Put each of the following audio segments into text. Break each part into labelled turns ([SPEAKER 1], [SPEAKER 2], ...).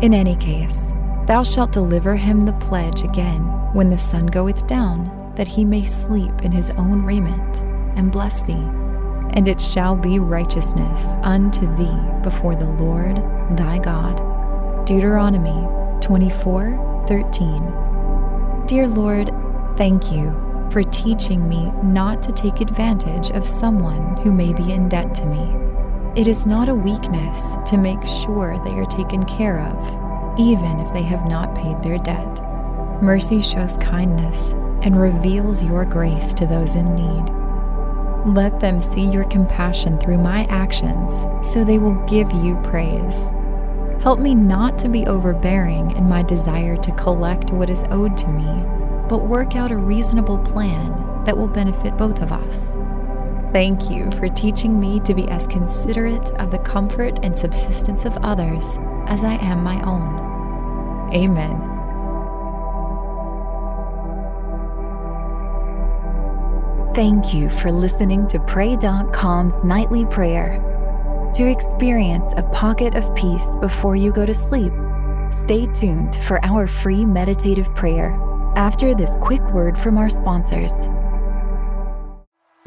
[SPEAKER 1] In any case, thou shalt deliver him the pledge again when the sun goeth down, that he may sleep in his own raiment, and bless thee. And it shall be righteousness unto thee before the Lord thy God. Deuteronomy 24 13. Dear Lord, thank you for teaching me not to take advantage of someone who may be in debt to me. It is not a weakness to make sure they are taken care of, even if they have not paid their debt. Mercy shows kindness and reveals your grace to those in need. Let them see your compassion through my actions so they will give you praise. Help me not to be overbearing in my desire to collect what is owed to me, but work out a reasonable plan that will benefit both of us. Thank you for teaching me to be as considerate of the comfort and subsistence of others as I am my own. Amen. Thank you for listening to Pray.com's nightly prayer. To experience a pocket of peace before you go to sleep, stay tuned for our free meditative prayer after this quick word from our sponsors.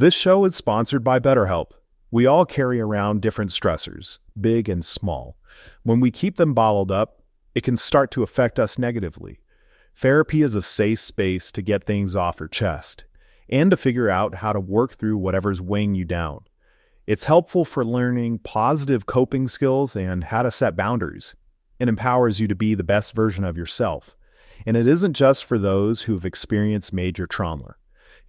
[SPEAKER 2] This show is sponsored by BetterHelp. We all carry around different stressors, big and small. When we keep them bottled up, it can start to affect us negatively. Therapy is a safe space to get things off your chest and to figure out how to work through whatever's weighing you down. It's helpful for learning positive coping skills and how to set boundaries. It empowers you to be the best version of yourself. And it isn't just for those who've experienced major trauma.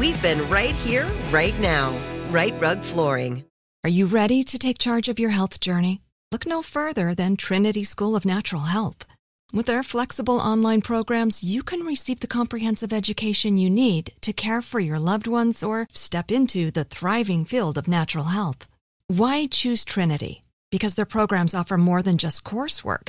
[SPEAKER 3] we've been right here, right now. Rite Rug Flooring.
[SPEAKER 4] Are you ready to take charge of your health journey? Look no further than Trinity School of Natural Health. With their flexible online programs, you can receive the comprehensive education you need to care for your loved ones or step into the thriving field of natural health. Why choose Trinity? Because their programs offer more than just coursework.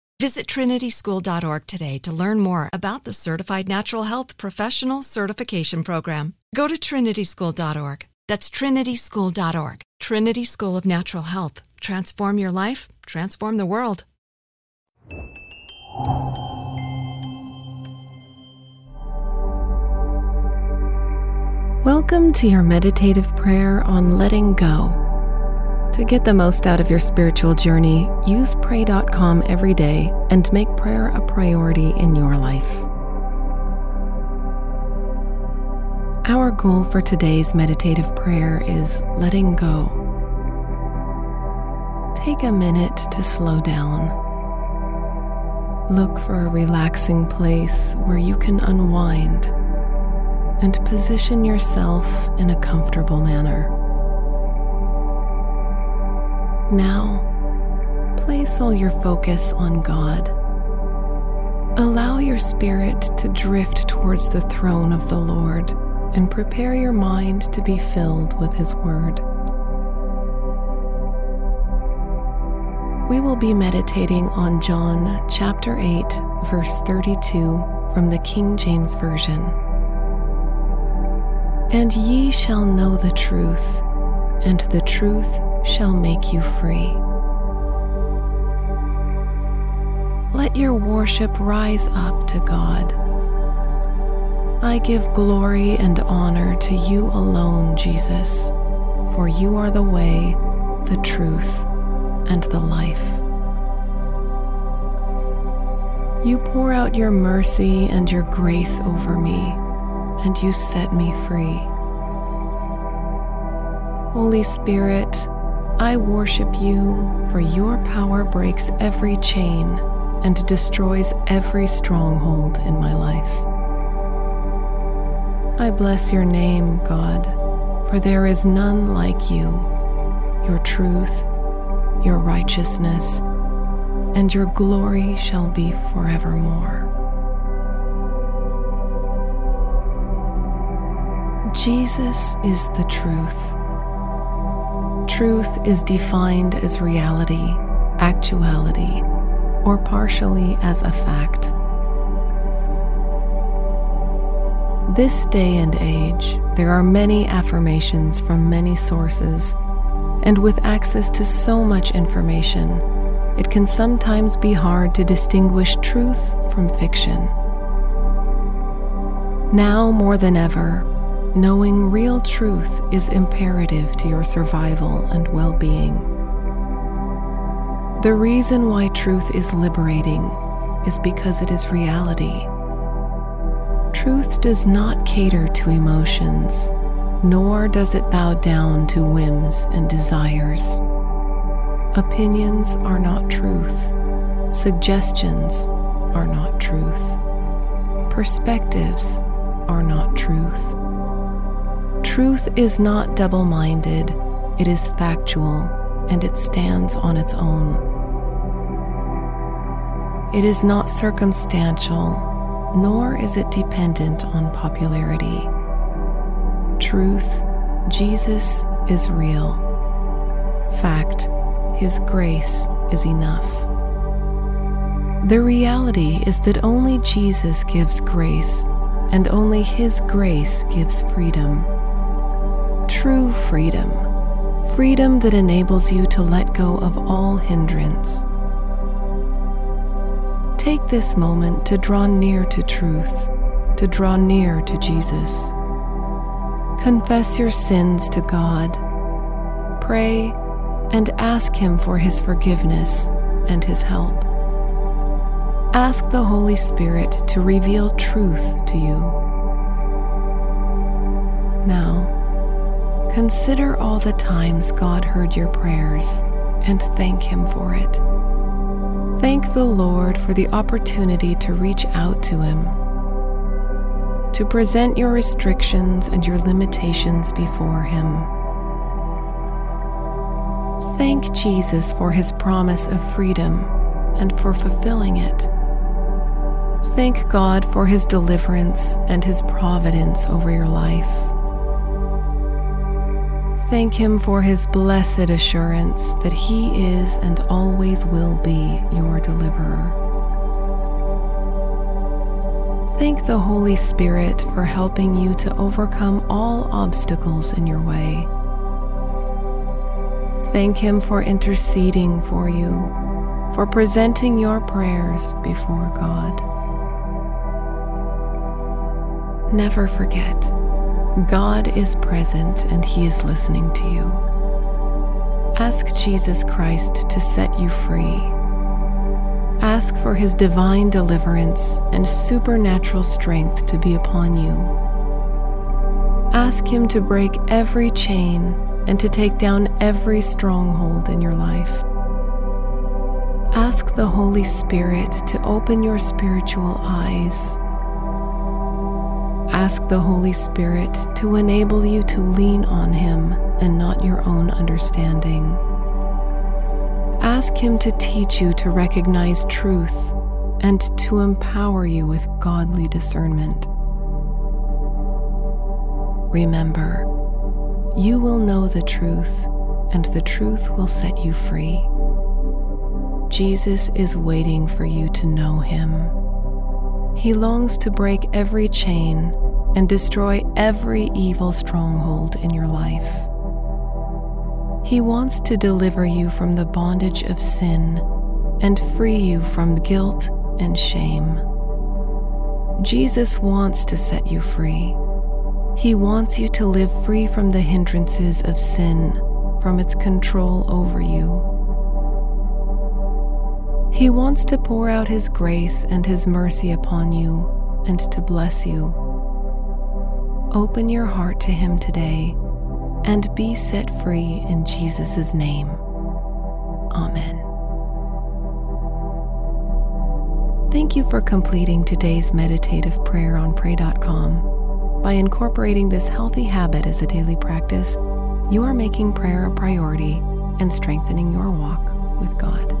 [SPEAKER 4] Visit trinityschool.org today to learn more about the Certified Natural Health Professional Certification Program. Go to trinityschool.org. That's trinityschool.org. Trinity School of Natural Health. Transform your life, transform the world.
[SPEAKER 5] Welcome to your meditative prayer on letting go. To get the most out of your spiritual journey, use pray.com every day and make prayer a priority in your life. Our goal for today's meditative prayer is letting go. Take a minute to slow down. Look for a relaxing place where you can unwind and position yourself in a comfortable manner. Now, place all your focus on God. Allow your spirit to drift towards the throne of the Lord and prepare your mind to be filled with His Word. We will be meditating on John chapter 8, verse 32 from the King James Version. And ye shall know the truth, and the truth shall make you free. Let your worship rise up to God. I give glory and honor to you alone, Jesus, for you are the way, the truth, and the life. You pour out your mercy and your grace over me, and you set me free. Holy Spirit, I worship you, for your power breaks every chain and destroys every stronghold in my life. I bless your name, God, for there is none like you. Your truth, your righteousness, and your glory shall be forevermore. Jesus is the truth. Truth is defined as reality, actuality, or partially as a fact. This day and age, there are many affirmations from many sources, and with access to so much information, it can sometimes be hard to distinguish truth from fiction. Now more than ever, knowing real truth is imperative to your survival and well being. The reason why truth is liberating is because it is reality. Truth does not cater to emotions, nor does it bow down to whims and desires. Opinions are not truth. Suggestions are not truth. Perspectives are not truth. Truth is not double minded, it is factual, and it stands on its own. It is not circumstantial, nor is it dependent on popularity. Truth, Jesus is real. Fact, His grace is enough. The reality is that only Jesus gives grace, and only His grace gives freedom. True freedom. Freedom that enables you to let go of all hindrance. Take this moment to draw near to truth, to draw near to Jesus. Confess your sins to God. Pray and ask Him for His forgiveness and His help. Ask the Holy Spirit to reveal truth to you. Now, consider all the times God heard your prayers and thank Him for it. Thank the Lord for the opportunity to reach out to Him, to present your restrictions and your limitations before Him. Thank Jesus for His promise of freedom and for fulfilling it. Thank God for His deliverance and His providence over your life. Thank Him for His blessed assurance that He is and always will be your deliverer. Thank the Holy Spirit for helping you to overcome all obstacles in your way. Thank Him for interceding for you, for presenting your prayers before God. Never forget, God is present and He is listening to you. Ask Jesus Christ to set you free. Ask for His divine deliverance and supernatural strength to be upon you. Ask Him to break every chain and to take down every stronghold in your life. Ask the Holy Spirit to open your spiritual eyes Ask the Holy Spirit to enable you to lean on Him and not your own understanding. Ask Him to teach you to recognize truth and to empower you with godly discernment. Remember, you will know the truth, and the truth will set you free. Jesus is waiting for you to know Him. He longs to break every chain and destroy every evil stronghold in your life. He wants to deliver you from the bondage of sin and free you from guilt and shame. Jesus wants to set you free. He wants you to live free from the hindrances of sin, from its control over you. He wants to pour out His grace and His mercy upon you and to bless you. Open your heart to Him today and be set free in Jesus' name. Amen. Thank you for completing today's meditative prayer on pray.com. By incorporating this healthy habit as a daily practice, you are making prayer a priority and strengthening your walk with God.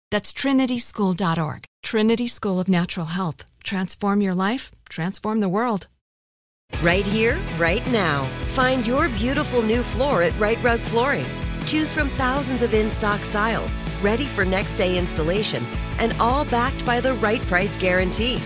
[SPEAKER 4] That's trinityschool.org. Trinity School of Natural Health. Transform your life, transform the world.
[SPEAKER 3] Right here, right now. Find your beautiful new floor at Rite Rug Flooring. Choose from thousands of in stock styles, ready for next day installation, and all backed by the right price guarantee.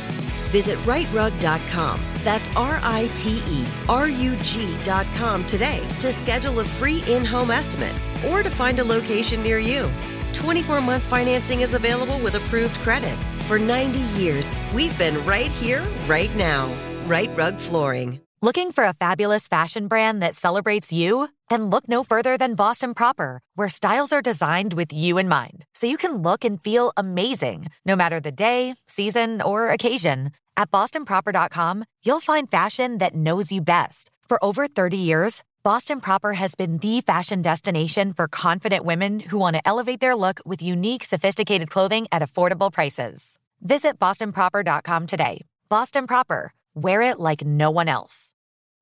[SPEAKER 3] Visit riterug.com. That's R I T E R U G.com today to schedule a free in home estimate or to find a location near you. 24 month financing is available with approved credit. For 90 years, we've been right here, right now. Rite Rug Flooring.
[SPEAKER 6] Looking for a fabulous fashion brand that celebrates you? Then look no further than Boston Proper, where styles are designed with you in mind, so you can look and feel amazing no matter the day, season, or occasion. At bostonproper.com, you'll find fashion that knows you best. For over 30 years, Boston Proper has been the fashion destination for confident women who want to elevate their look with unique, sophisticated clothing at affordable prices. Visit bostonproper.com today. Boston Proper, wear it like no one else.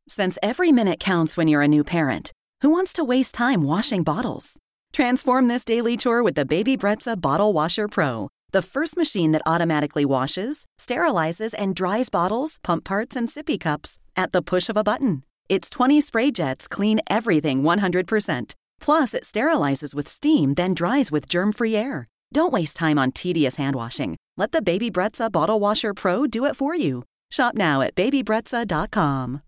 [SPEAKER 7] Since every minute counts when you're a new parent, who wants to waste time washing bottles? Transform this daily chore with the Baby Brezza Bottle Washer Pro, the first machine that automatically washes, sterilizes, and dries bottles, pump parts, and sippy cups at the push of a button. Its 20 spray jets clean everything 100%. Plus, it sterilizes with steam, then dries with germ free air. Don't waste time on tedious hand washing. Let the Baby Brezza Bottle Washer Pro do it for you. Shop now at babybrezza.com.